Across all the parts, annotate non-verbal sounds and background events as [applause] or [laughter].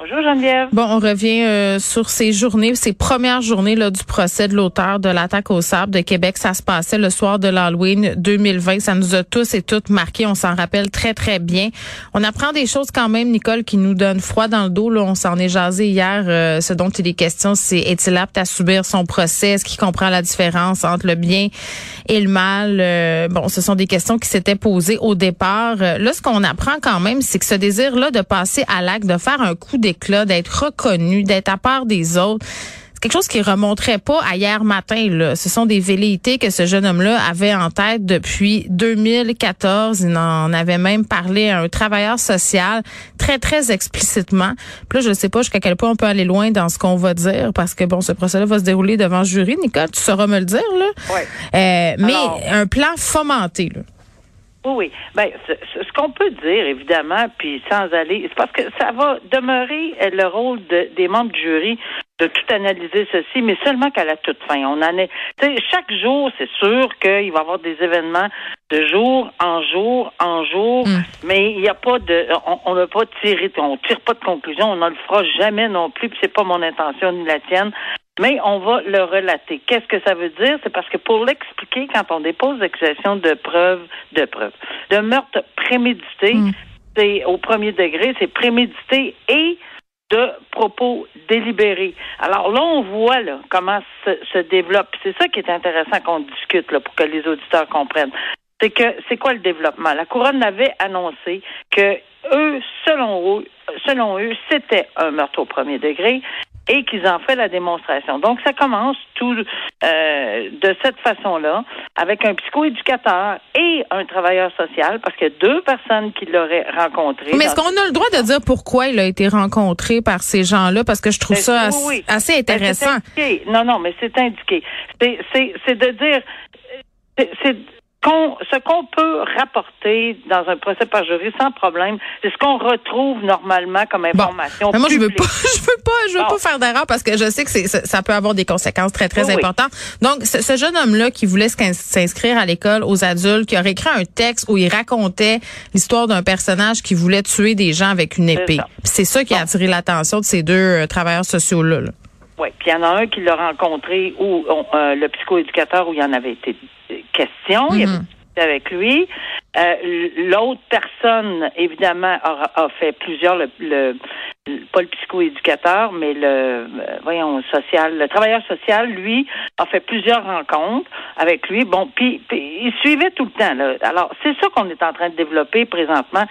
Bonjour Geneviève. Bon, on revient euh, sur ces journées, ces premières journées là, du procès de l'auteur de l'attaque au sable de Québec. Ça se passait le soir de l'Halloween 2020. Ça nous a tous et toutes marqués. On s'en rappelle très, très bien. On apprend des choses quand même, Nicole, qui nous donnent froid dans le dos. On s'en est jasé hier. euh, ce dont il est question, c'est est-il apte à subir son procès? Est-ce qu'il comprend la différence entre le bien et le mal? Euh, bon, ce sont des questions qui s'étaient posées au départ. Là, ce qu'on apprend quand même, c'est que ce désir-là de passer à l'acte, de faire un coup d'éclat, d'être reconnu, d'être à part des autres, c'est quelque chose qui remonterait pas à hier matin. Là. Ce sont des velléités que ce jeune homme-là avait en tête depuis 2014. Il en avait même parlé à un travailleur social très, très explicitement. Puis là, je ne sais pas jusqu'à quel point on peut aller loin dans ce qu'on va dire parce que, bon, ce procès-là va se dérouler devant le jury. Nicole, tu sauras me le dire, là. Ouais. Euh, mais Alors- un plan fomenté, là. Oui. Ben, ce, ce- ce qu'on peut dire, évidemment, puis sans aller, c'est parce que ça va demeurer euh, le rôle de- des membres du jury de tout analyser ceci, mais seulement qu'à la toute fin. On en est, tu sais, chaque jour, c'est sûr qu'il va y avoir des événements de jour en jour en jour, Mm. mais il n'y a pas de, on- n'a pas tiré, on tire pas de conclusion, on ne le fera jamais non plus, puis c'est pas mon intention ni la tienne. Mais on va le relater. Qu'est-ce que ça veut dire? C'est parce que pour l'expliquer, quand on dépose l'accusation de preuves, de preuves, de meurtre prémédité, Mm. c'est au premier degré, c'est prémédité et de propos délibérés. Alors là, on voit là, comment se, se développe. C'est ça qui est intéressant qu'on discute là, pour que les auditeurs comprennent. C'est que c'est quoi le développement? La couronne avait annoncé que eux, selon eux, selon eux, c'était un meurtre au premier degré et qu'ils en fait la démonstration. Donc, ça commence tout euh, de cette façon-là, avec un psychoéducateur et un travailleur social, parce qu'il y a deux personnes qui l'auraient rencontré. Mais est-ce qu'on a le droit de dire pourquoi il a été rencontré par ces gens-là? Parce que je trouve ça assez, oui. assez intéressant. Non, non, mais c'est indiqué. C'est, de dire, qu'on, ce qu'on peut rapporter dans un procès par jury sans problème, c'est ce qu'on retrouve normalement comme Bon. information. Mais moi, je veux pas, [laughs] je veux pas, je veux Bon. pas faire d'erreur parce que je sais que c'est, ça, peut avoir des conséquences très, très Oui, oui. importantes. Donc, ce, ce jeune homme-là qui voulait s'in- s'inscrire à l'école aux adultes, qui aurait écrit un texte où il racontait l'histoire d'un personnage qui voulait tuer des gens avec une épée. C'est ça qui a attiré l'attention de ces deux euh, travailleurs sociaux-là. là. Oui, puis il y en a un qui l'a rencontré où on- euh, le psychoéducateur où il y en avait été question, il avait Mhm. avec lui. Euh, L'autre personne, évidemment, a, a fait plusieurs, le, le- pas le psychoéducateur, mais le euh, voyons social, le travailleur social, lui, a fait plusieurs rencontres avec lui. Bon, puis, puis il suivait tout le temps. Là. Alors, c'est ça qu'on est en train de développer présentement.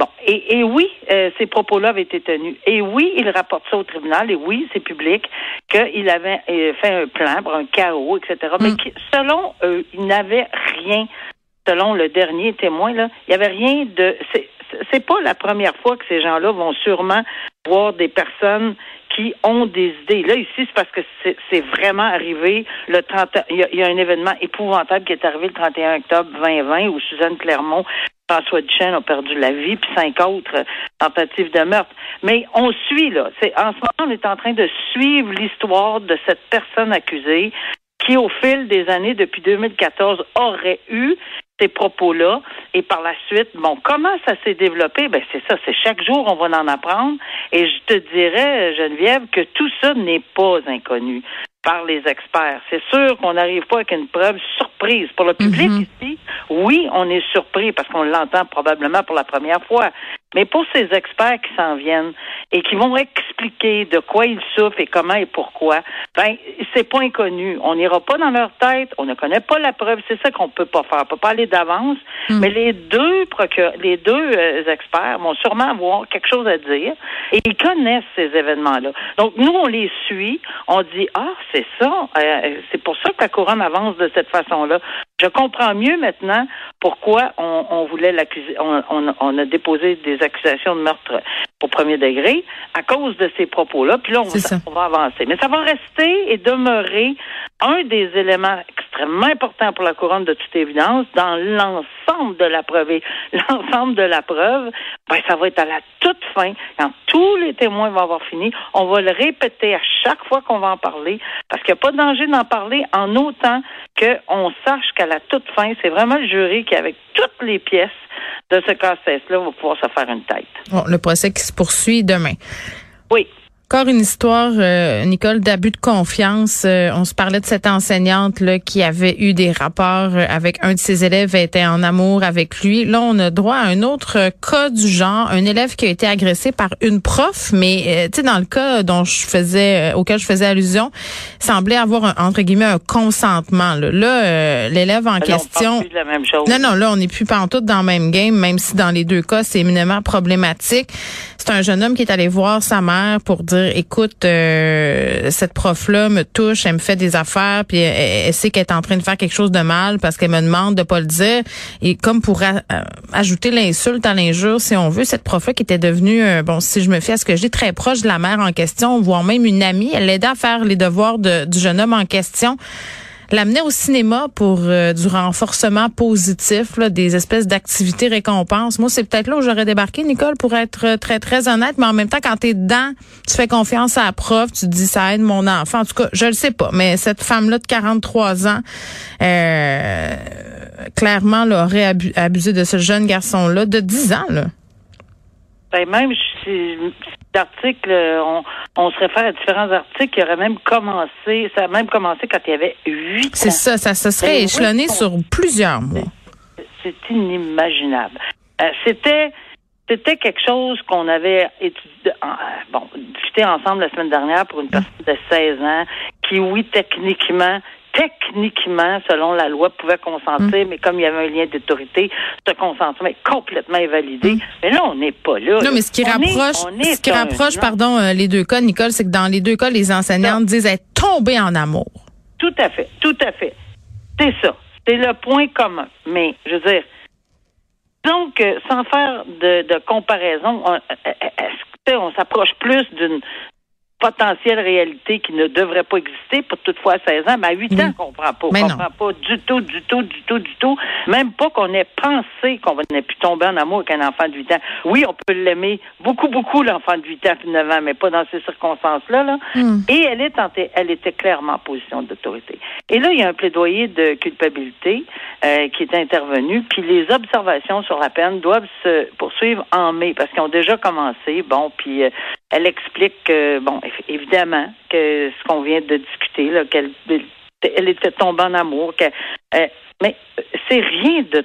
Bon, et, et oui, euh, ces propos-là avaient été tenus. Et oui, il rapporte ça au tribunal. Et oui, c'est public qu'il avait euh, fait un plan pour un chaos, etc. Mais Mm. qui- selon eux, il n'avait rien. Selon le dernier témoin, là, il n'y avait rien de. C'est, pas la première fois que ces gens-là vont sûrement voir des personnes qui ont des idées. Là, ici, c'est parce que c'est, c'est vraiment arrivé le 30. Il y, a, il y a un événement épouvantable qui est arrivé le 31 octobre 2020 où Suzanne Clermont François Duchesne a perdu la vie, puis cinq autres euh, tentatives de meurtre. Mais on suit, là. C'est, en ce moment, on est en train de suivre l'histoire de cette personne accusée qui, au fil des années, depuis 2014, aurait eu ces propos-là. Et par la suite, bon, comment ça s'est développé? Ben, c'est ça, c'est chaque jour, on va en apprendre. Et je te dirais, Geneviève, que tout ça n'est pas inconnu par les experts. C'est sûr qu'on n'arrive pas avec une preuve surprise. Pour le public Mhm. ici, oui, on est surpris parce qu'on l'entend probablement pour la première fois. Mais pour ces experts qui s'en viennent et qui vont expliquer de quoi ils souffrent et comment et pourquoi, ben c'est pas inconnu. On n'ira pas dans leur tête, on ne connaît pas la preuve. C'est ça qu'on peut pas faire. On peut pas aller d'avance. Hmm. Mais les deux les deux euh, experts vont sûrement avoir quelque chose à dire et ils connaissent ces événements-là. Donc nous, on les suit. On dit ah c'est ça. Euh, c'est pour ça que la couronne avance de cette façon-là. Je comprends mieux maintenant pourquoi on, voulait l'accuser. On, a déposé des accusations de meurtre au premier degré à cause de ces propos-là. Puis là, on, va avancer. Mais ça va rester et demeurer un des éléments extrêmement importants pour la couronne de toute évidence dans l'ensemble de la preuve. [laughs] L'ensemble de la preuve, ben, ça va être à la toute fin, quand tous les témoins vont avoir fini. On va le répéter à chaque fois qu'on va en parler, parce qu'il n'y a pas de danger d'en parler en autant qu'on sache qu'à la toute fin, c'est vraiment le jury qui, avec toutes les pièces de ce casse-tête-là, va pouvoir se faire une tête. Bon, le procès qui se poursuit demain. Oui. Encore une histoire, euh, Nicole, d'abus de confiance. Euh, on se parlait de cette enseignante là qui avait eu des rapports euh, avec un de ses élèves, et était en amour avec lui. Là, on a droit à un autre cas du genre, un élève qui a été agressé par une prof, mais tu sais dans le cas dont je faisais, auquel je faisais allusion, semblait avoir un, entre guillemets un consentement. Là, l'élève en question. Non, non, là, on n'est plus pantoute dans le même game, même si dans les deux cas c'est éminemment problématique. C'est un jeune homme qui est allé voir sa mère pour dire écoute, euh, cette prof-là me touche, elle me fait des affaires, puis elle, sait qu'elle est en train de faire quelque chose de mal parce qu'elle me demande de pas le dire. Et comme pour euh, ajouter l'insulte à l'injure, si on veut, cette prof-là qui était devenue, euh, bon, si je me fie à ce que dis, très proche de la mère en question, voire même une amie, elle l'aidait à faire les devoirs du jeune homme en question l'amener au cinéma pour euh, du renforcement positif, là, des espèces d'activités récompenses. Moi, c'est peut-être là où j'aurais débarqué, Nicole, pour être euh, très, très honnête. Mais en même temps, quand tu es dedans, tu fais confiance à la prof, tu dis ça aide mon enfant. En tout cas, je le sais pas. Mais cette femme-là de 43 ans, euh, clairement, là, aurait abusé de ce jeune garçon-là de 10 ans. Là. Ben même si d'articles, on, on se réfère à différents articles qui auraient même commencé, ça a même commencé quand il y avait huit ans. C'est ça, ça se serait ben échelonné sur plusieurs mois. C'est inimaginable. Euh, c'était c'était quelque chose qu'on avait étudié, bon, discuté ensemble la semaine dernière pour une personne de 16 ans qui, oui, techniquement, techniquement, selon la loi, pouvait consentir, mm. mais comme il y avait un lien d'autorité, ce consentement est complètement invalidé. Mm. Mais là, on n'est pas là. Non, mais ce qui rapproche, ce qui rapproche, pardon, euh, les deux cas, Nicole, c'est que dans les deux cas, les enseignantes disent être tombées en amour. Tout à fait, tout à fait. C'est ça. C'est le point commun. Mais, je veux dire, donc, euh, sans faire de, de comparaison, on, est-ce on s'approche plus d'une potentielle réalité qui ne devrait pas exister pour toutefois 16 ans, mais à 8 ans, on comprend pas. On comprend pas du tout, du tout, du tout, du tout. Même pas qu'on ait pensé qu'on n'ait pu tomber en amour avec un enfant de 8 ans. Oui, on peut l'aimer beaucoup, beaucoup, l'enfant de 8 ans puis 9 ans, mais pas dans ces circonstances-là. Là. Hmm. Et elle est elle était clairement en position d'autorité. Et là, il y a un plaidoyer de culpabilité euh, qui est intervenu, puis les observations sur la peine doivent se poursuivre en mai parce qu'ils ont déjà commencé. Bon, puis euh, elle explique que, bon, évidemment, que ce qu'on vient de discuter, là, qu'elle elle était tombée en amour, que, euh, mais c'est rien de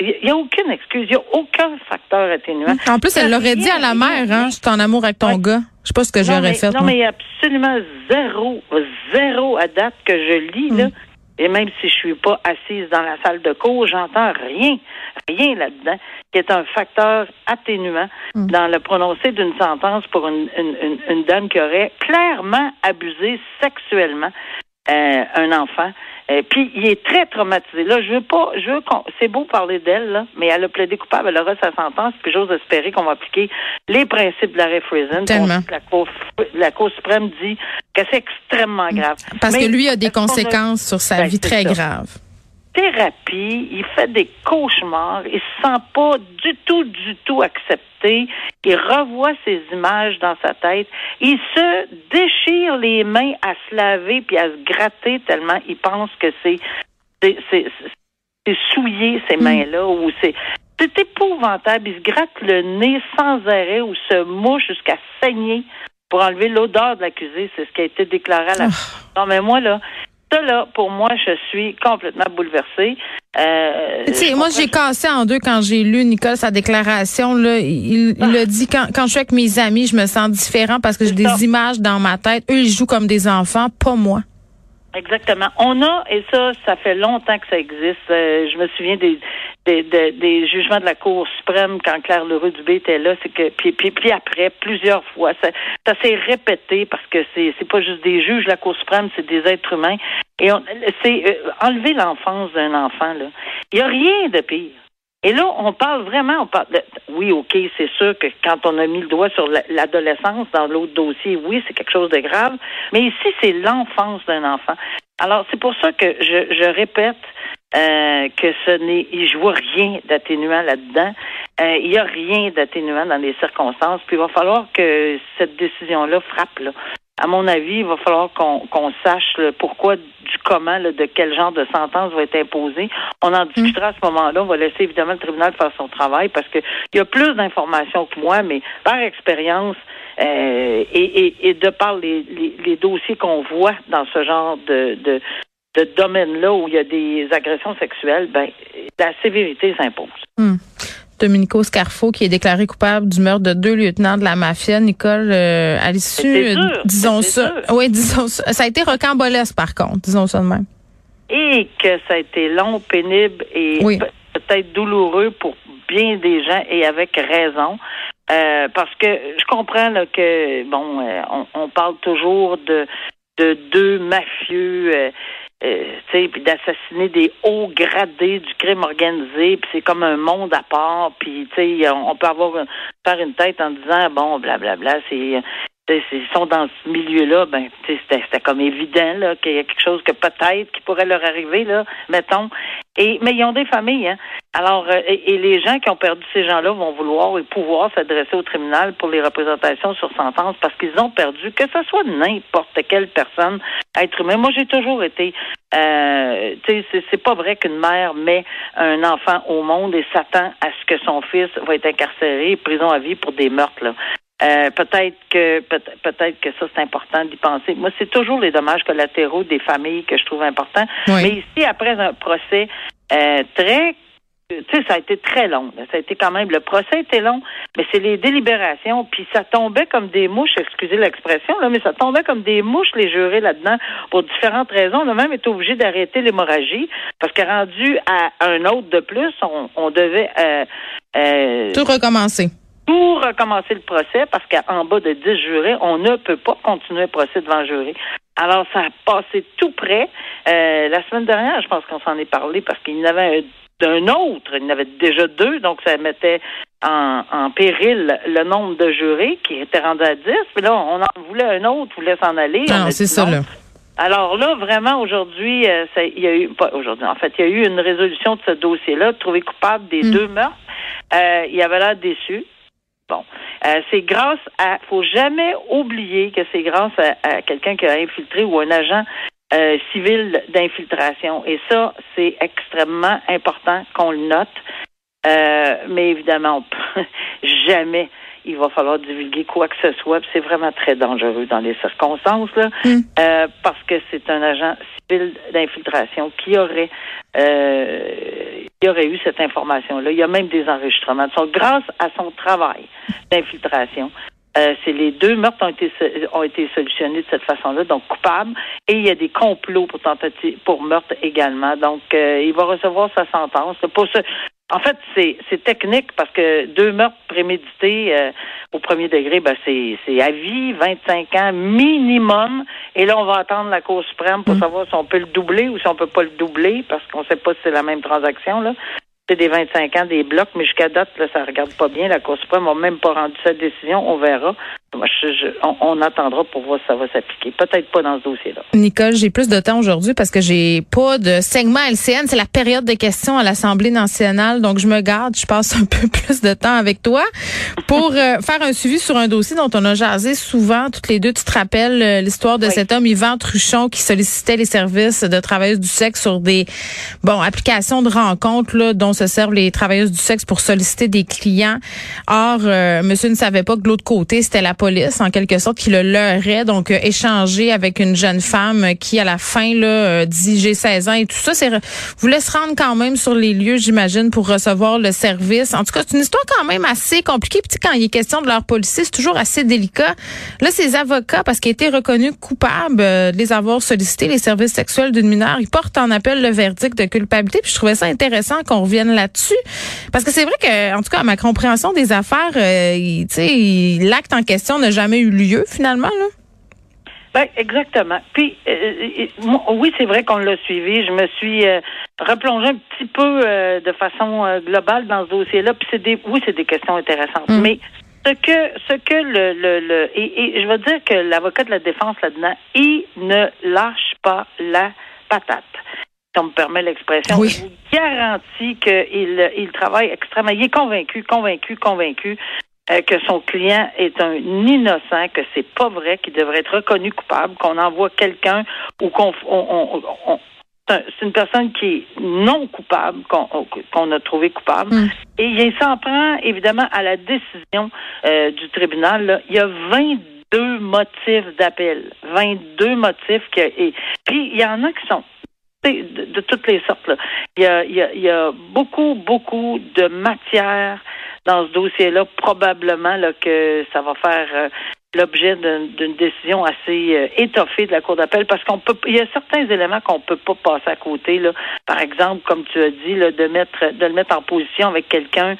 il n'y a aucune excuse, il n'y a aucun facteur atténuant. En plus, elle l'aurait dit à la mère, hein, je suis en amour avec ton gars. Je sais pas ce que j'aurais fait. Non, mais il y a absolument zéro, zéro à date que je lis, là. Et même si je suis pas assise dans la salle de cours, j'entends rien, rien là-dedans, qui est un facteur atténuant mm. dans le prononcé d'une sentence pour une, une, une, dame qui aurait clairement abusé sexuellement euh, un enfant. Euh, puis il est très traumatisé. Là, je veux pas, je veux c'est beau parler d'elle, là, mais elle a plaidé coupable, elle aura sa sentence, puis j'ose espérer qu'on va appliquer les principes de la Friesen. La Cour, la Cour suprême dit que c'est extrêmement grave. Parce que lui a des conséquences sur sa ben, vie très graves thérapie, il fait des cauchemars, il se sent pas du tout, du tout accepté, il revoit ces images dans sa tête, il se déchire les mains à se laver puis à se gratter tellement il pense que c'est c'est souillé ces hmm. mains-là ou c'est c'est épouvantable. Il se gratte le nez sans arrêt ou se mouche jusqu'à saigner pour enlever l'odeur de l'accusé. C'est ce qui a été déclaré à la. Ah. Non, mais moi, là, Ça, là, pour moi, je suis complètement bouleversée. Euh, moi, j'ai cassé en deux quand j'ai lu, Nicole, sa déclaration. Là, il, il a dit, quand, quand je suis avec mes amis, je me sens différent parce que j'ai des images dans ma tête. Eux, ils jouent comme des enfants, pas moi. Exactement. On a, et ça, ça fait longtemps que ça existe. Euh, je me souviens des, des, jugements de la Cour suprême quand Claire Leroux Dubé était là. C'est que puis, puis, puis après, plusieurs fois, ça, s'est répété parce que c'est c'est pas juste des juges, la Cour suprême, c'est des êtres humains. Et c'est euh, enlever l'enfance d'un enfant là. Il y a rien de pire. Et là, on parle vraiment, on parle de, oui, OK, c'est sûr que quand on a mis le doigt sur l'adolescence dans l'autre dossier, oui, c'est quelque chose de grave, mais ici, c'est l'enfance d'un enfant. Alors, c'est pour ça que je, je répète euh, que ce n'est, je vois rien d'atténuant là-dedans. Euh, il n'y a rien d'atténuant dans les circonstances. Puis il va falloir que cette décision-là frappe. Là à mon avis, il va falloir qu'on sache le pourquoi, du comment, de quel genre de sentence va être imposée. On en discutera à ce moment-là. On va laisser évidemment le tribunal faire son travail parce qu'il y a plus d'informations que moi, mais par expérience euh, et, de par les, dossiers qu'on voit dans ce genre de, de, domaine-là où il y a des agressions sexuelles, ben la sévérité s'impose. Hmm. Domenico Scarfo qui est déclaré coupable du meurtre de deux lieutenants de la mafia. Nicole, euh, à l'issue, disons ça. Oui, disons ça. Ça a été rocambolesque par contre, disons ça de même. Et que ça a été long, pénible et peut-être douloureux pour bien des gens et avec raison. Euh, parce que je comprends que bon, euh, on, on, parle toujours de de deux mafieux euh, puis d'assassiner des hauts gradés du crime organisé, puis c'est comme un monde à part, puis tu sais, on peut avoir faire une tête en disant bon, blablabla, c'est ils sont dans ce milieu-là, ben, c'était comme évident qu'il y a quelque chose que peut-être qui pourrait leur arriver là, mettons. Et mais ils ont des familles, hein. Alors euh, et, les gens qui ont perdu ces gens-là vont vouloir et pouvoir s'adresser au tribunal pour les représentations sur sentence parce qu'ils ont perdu que ce soit n'importe quelle personne, être humain. Moi, j'ai toujours été, euh, tu sais, c'est pas vrai qu'une mère met un enfant au monde et s'attend à ce que son fils va être incarcéré, prison à vie pour des meurtres. Là. Euh, peut-être que peut-être que ça c'est important d'y penser. Moi, c'est toujours les dommages collatéraux des familles que je trouve important. Mais ici, après un procès euh, très tu sais, ça a été très long. Ça a été quand même, le procès était long, mais c'est les délibérations, puis ça tombait comme des mouches, excusez l'expression, là, mais ça tombait comme des mouches, les jurés là-dedans, pour différentes raisons. On a même été obligé d'arrêter l'hémorragie, parce que rendu à un autre de plus, on, devait... Euh, euh, Tout recommencer pour recommencer le procès parce qu'en bas de 10 jurés, on ne peut pas continuer le procès devant le jury. Alors, ça a passé tout près. Euh, la semaine dernière, je pense qu'on s'en est parlé parce qu'il y en avait d'un autre. Il y en avait déjà deux, donc ça mettait en, péril le nombre de jurés qui étaient rendus à 10. Puis là, on en voulait un autre, voulait s'en aller. Non, c'est ça, là. Alors là, vraiment, aujourd'hui, euh, il y a eu, pas aujourd'hui, en fait, il y a eu une résolution de ce dossier-là, trouvé coupable des hmm. deux meurtres. Euh, il avait l'air déçu. Bon, euh, c'est grâce à, faut jamais oublier que c'est grâce à, quelqu'un qui a infiltré ou un agent euh, civil d'infiltration. Et ça, c'est extrêmement important qu'on le note. Euh, mais évidemment, [laughs] jamais il va falloir divulguer quoi que ce soit. C'est vraiment très dangereux dans les circonstances, là, mm. euh, parce que c'est un agent civil d'infiltration qui aurait euh, qui aurait eu cette information-là. Il y a même des enregistrements. Donc, grâce à son travail d'infiltration, euh, c'est les deux meurtres ont été ont été solutionnés de cette façon-là, donc coupable. Et il y a des complots pour tentative pour meurtre également. Donc, euh, il va recevoir sa sentence. Pour ce, en fait, c'est, c'est technique parce que deux meurtres prémédités euh, au premier degré, ben c'est, c'est à vie, 25 ans minimum. Et là, on va attendre la Cour suprême pour mm. savoir si on peut le doubler ou si on peut pas le doubler parce qu'on sait pas si c'est la même transaction. Là des 25 ans des blocs, mais jusqu'à date, là, ça regarde pas bien. La Cour suprême n'a même pas rendu sa décision. On verra. On, attendra pour voir si ça va s'appliquer. Peut-être pas dans ce dossier-là. Nicole, j'ai plus de temps aujourd'hui parce que j'ai pas de segment LCN. C'est la période de questions à l'Assemblée nationale. Donc, je me garde. Je passe un peu [laughs] plus de temps avec toi pour euh, faire un suivi sur un dossier dont on a jasé souvent, toutes les deux. Tu te rappelles euh, l'histoire de cet homme, Yvan Truchon, qui sollicitait les services de travailleuses du sexe sur des, bon, applications de rencontres, là, dont se servent les travailleuses du sexe pour solliciter des clients. Or, euh, monsieur ne savait pas que de l'autre côté, c'était la police en quelque sorte, qui le leurrait, donc euh, échanger avec une jeune femme qui, à la fin, euh, dit j'ai 16 ans et tout ça. C'est vous laisse rendre quand même sur les lieux, j'imagine, pour recevoir le service. En tout cas, c'est une histoire quand même assez compliquée. Puis quand il est question de leur policier, c'est toujours assez délicat. Là, ces avocats, parce qu'ils étaient reconnus coupables euh, de les avoir sollicités, les services sexuels d'une mineure, ils portent en appel le verdict de culpabilité. Puis je trouvais ça intéressant qu'on revienne là-dessus. Parce que c'est vrai que, en tout cas, à ma compréhension des affaires, euh, l'acte en question n'a jamais eu lieu finalement. Là? Ben, exactement. Puis, euh, euh, oui, c'est vrai qu'on l'a suivi. Je me suis euh, replongée un petit peu de façon globale dans ce dossier-là. Puis, c'est des, oui, c'est des questions intéressantes. Mm. Mais ce que, ce que le, le, le et, je veux dire que l'avocat de la défense là-dedans, il ne lâche pas la patate. Si on me permet l'expression, oui. je vous garantis qu'il il travaille extrêmement. Il est convaincu, convaincu, convaincu euh, que son client est un innocent, que c'est pas vrai, qu'il devrait être reconnu coupable, qu'on envoie quelqu'un ou qu'on c'est une personne qui est non coupable, qu'on a trouvé coupable. Mm. Et il s'en prend évidemment à la décision euh, du tribunal. Il y a 22 motifs d'appel. 22 motifs. Que, et, puis il y en a qui sont de, toutes les sortes. Là. Il, y a, il, y a, il y a beaucoup, beaucoup de matière dans ce dossier-là, probablement là, que ça va faire euh, l'objet d'une décision assez euh, étoffée de la Cour d'appel parce qu'on peut il y a certains éléments qu'on peut pas passer à côté. Là. Par exemple, comme tu as dit, là, de mettre de le mettre en position avec quelqu'un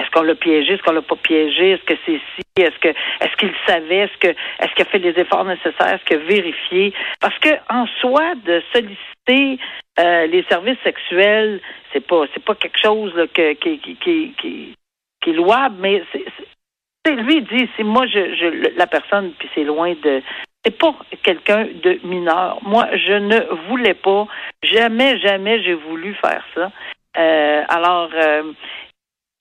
est-ce qu'on l'a piégé? Est-ce qu'on l'a pas piégé? Est-ce que c'est si? Est-ce que est-ce qu'il savait? Est-ce que est-ce qu'il a fait les efforts nécessaires? Est-ce qu'il a vérifié? Parce que en soi, de solliciter euh, les services sexuels, c'est pas c'est pas quelque chose que, qui, qui, qui, qui est louable, mais c'est, lui il dit, c'est moi je, je la personne, puis c'est loin de c'est pas quelqu'un de mineur. Moi, je ne voulais pas, jamais, jamais j'ai voulu faire ça. Euh, alors, euh,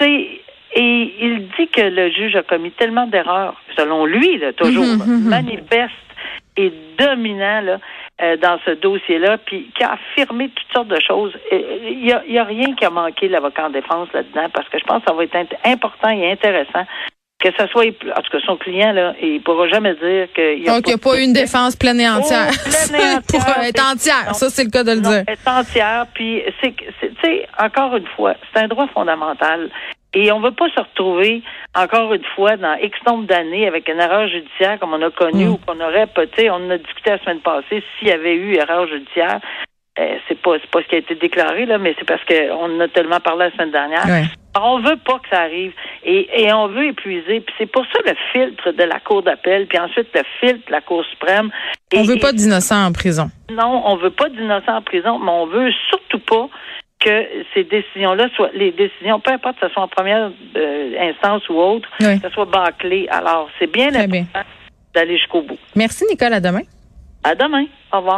et il dit que le juge a commis tellement d'erreurs, selon lui, là, toujours, [laughs] manifeste et dominant, là, euh, dans ce dossier-là, puis qui a affirmé toutes sortes de choses. Il n'y a, y a, rien qui a manqué l'avocat en défense là-dedans, parce que je pense que ça va être important et intéressant que ça soit, en tout cas, son client, là, il pourra jamais dire qu'il y a Donc, il n'y a pas eu une défense pleine et entière. [laughs] pour être entière. ça, c'est le cas de le dire. Être entière, puis c'est, tu sais, encore une fois, c'est un droit fondamental. Et on ne veut pas se retrouver encore une fois dans X nombre d'années avec une erreur judiciaire comme on a connu mm. ou qu'on aurait peut-être, on a discuté la semaine passée s'il y avait eu erreur judiciaire. Euh, c'est pas pas ce qui a été déclaré là, mais c'est parce qu'on en a tellement parlé la semaine dernière. On veut pas que ça arrive et, et on veut épuiser. Puis c'est pour ça le filtre de la Cour d'appel, puis ensuite le filtre de la Cour suprême. on veut pas d'innocents en prison. Non, on veut pas d'innocents en prison, mais on veut surtout pas que ces décisions-là soient les décisions, peu importe que ce soit en première euh, instance ou autre, que ce soit bâclé. Alors, c'est bien important d'aller jusqu'au bout. Merci, Nicole. À demain. À demain. Au revoir.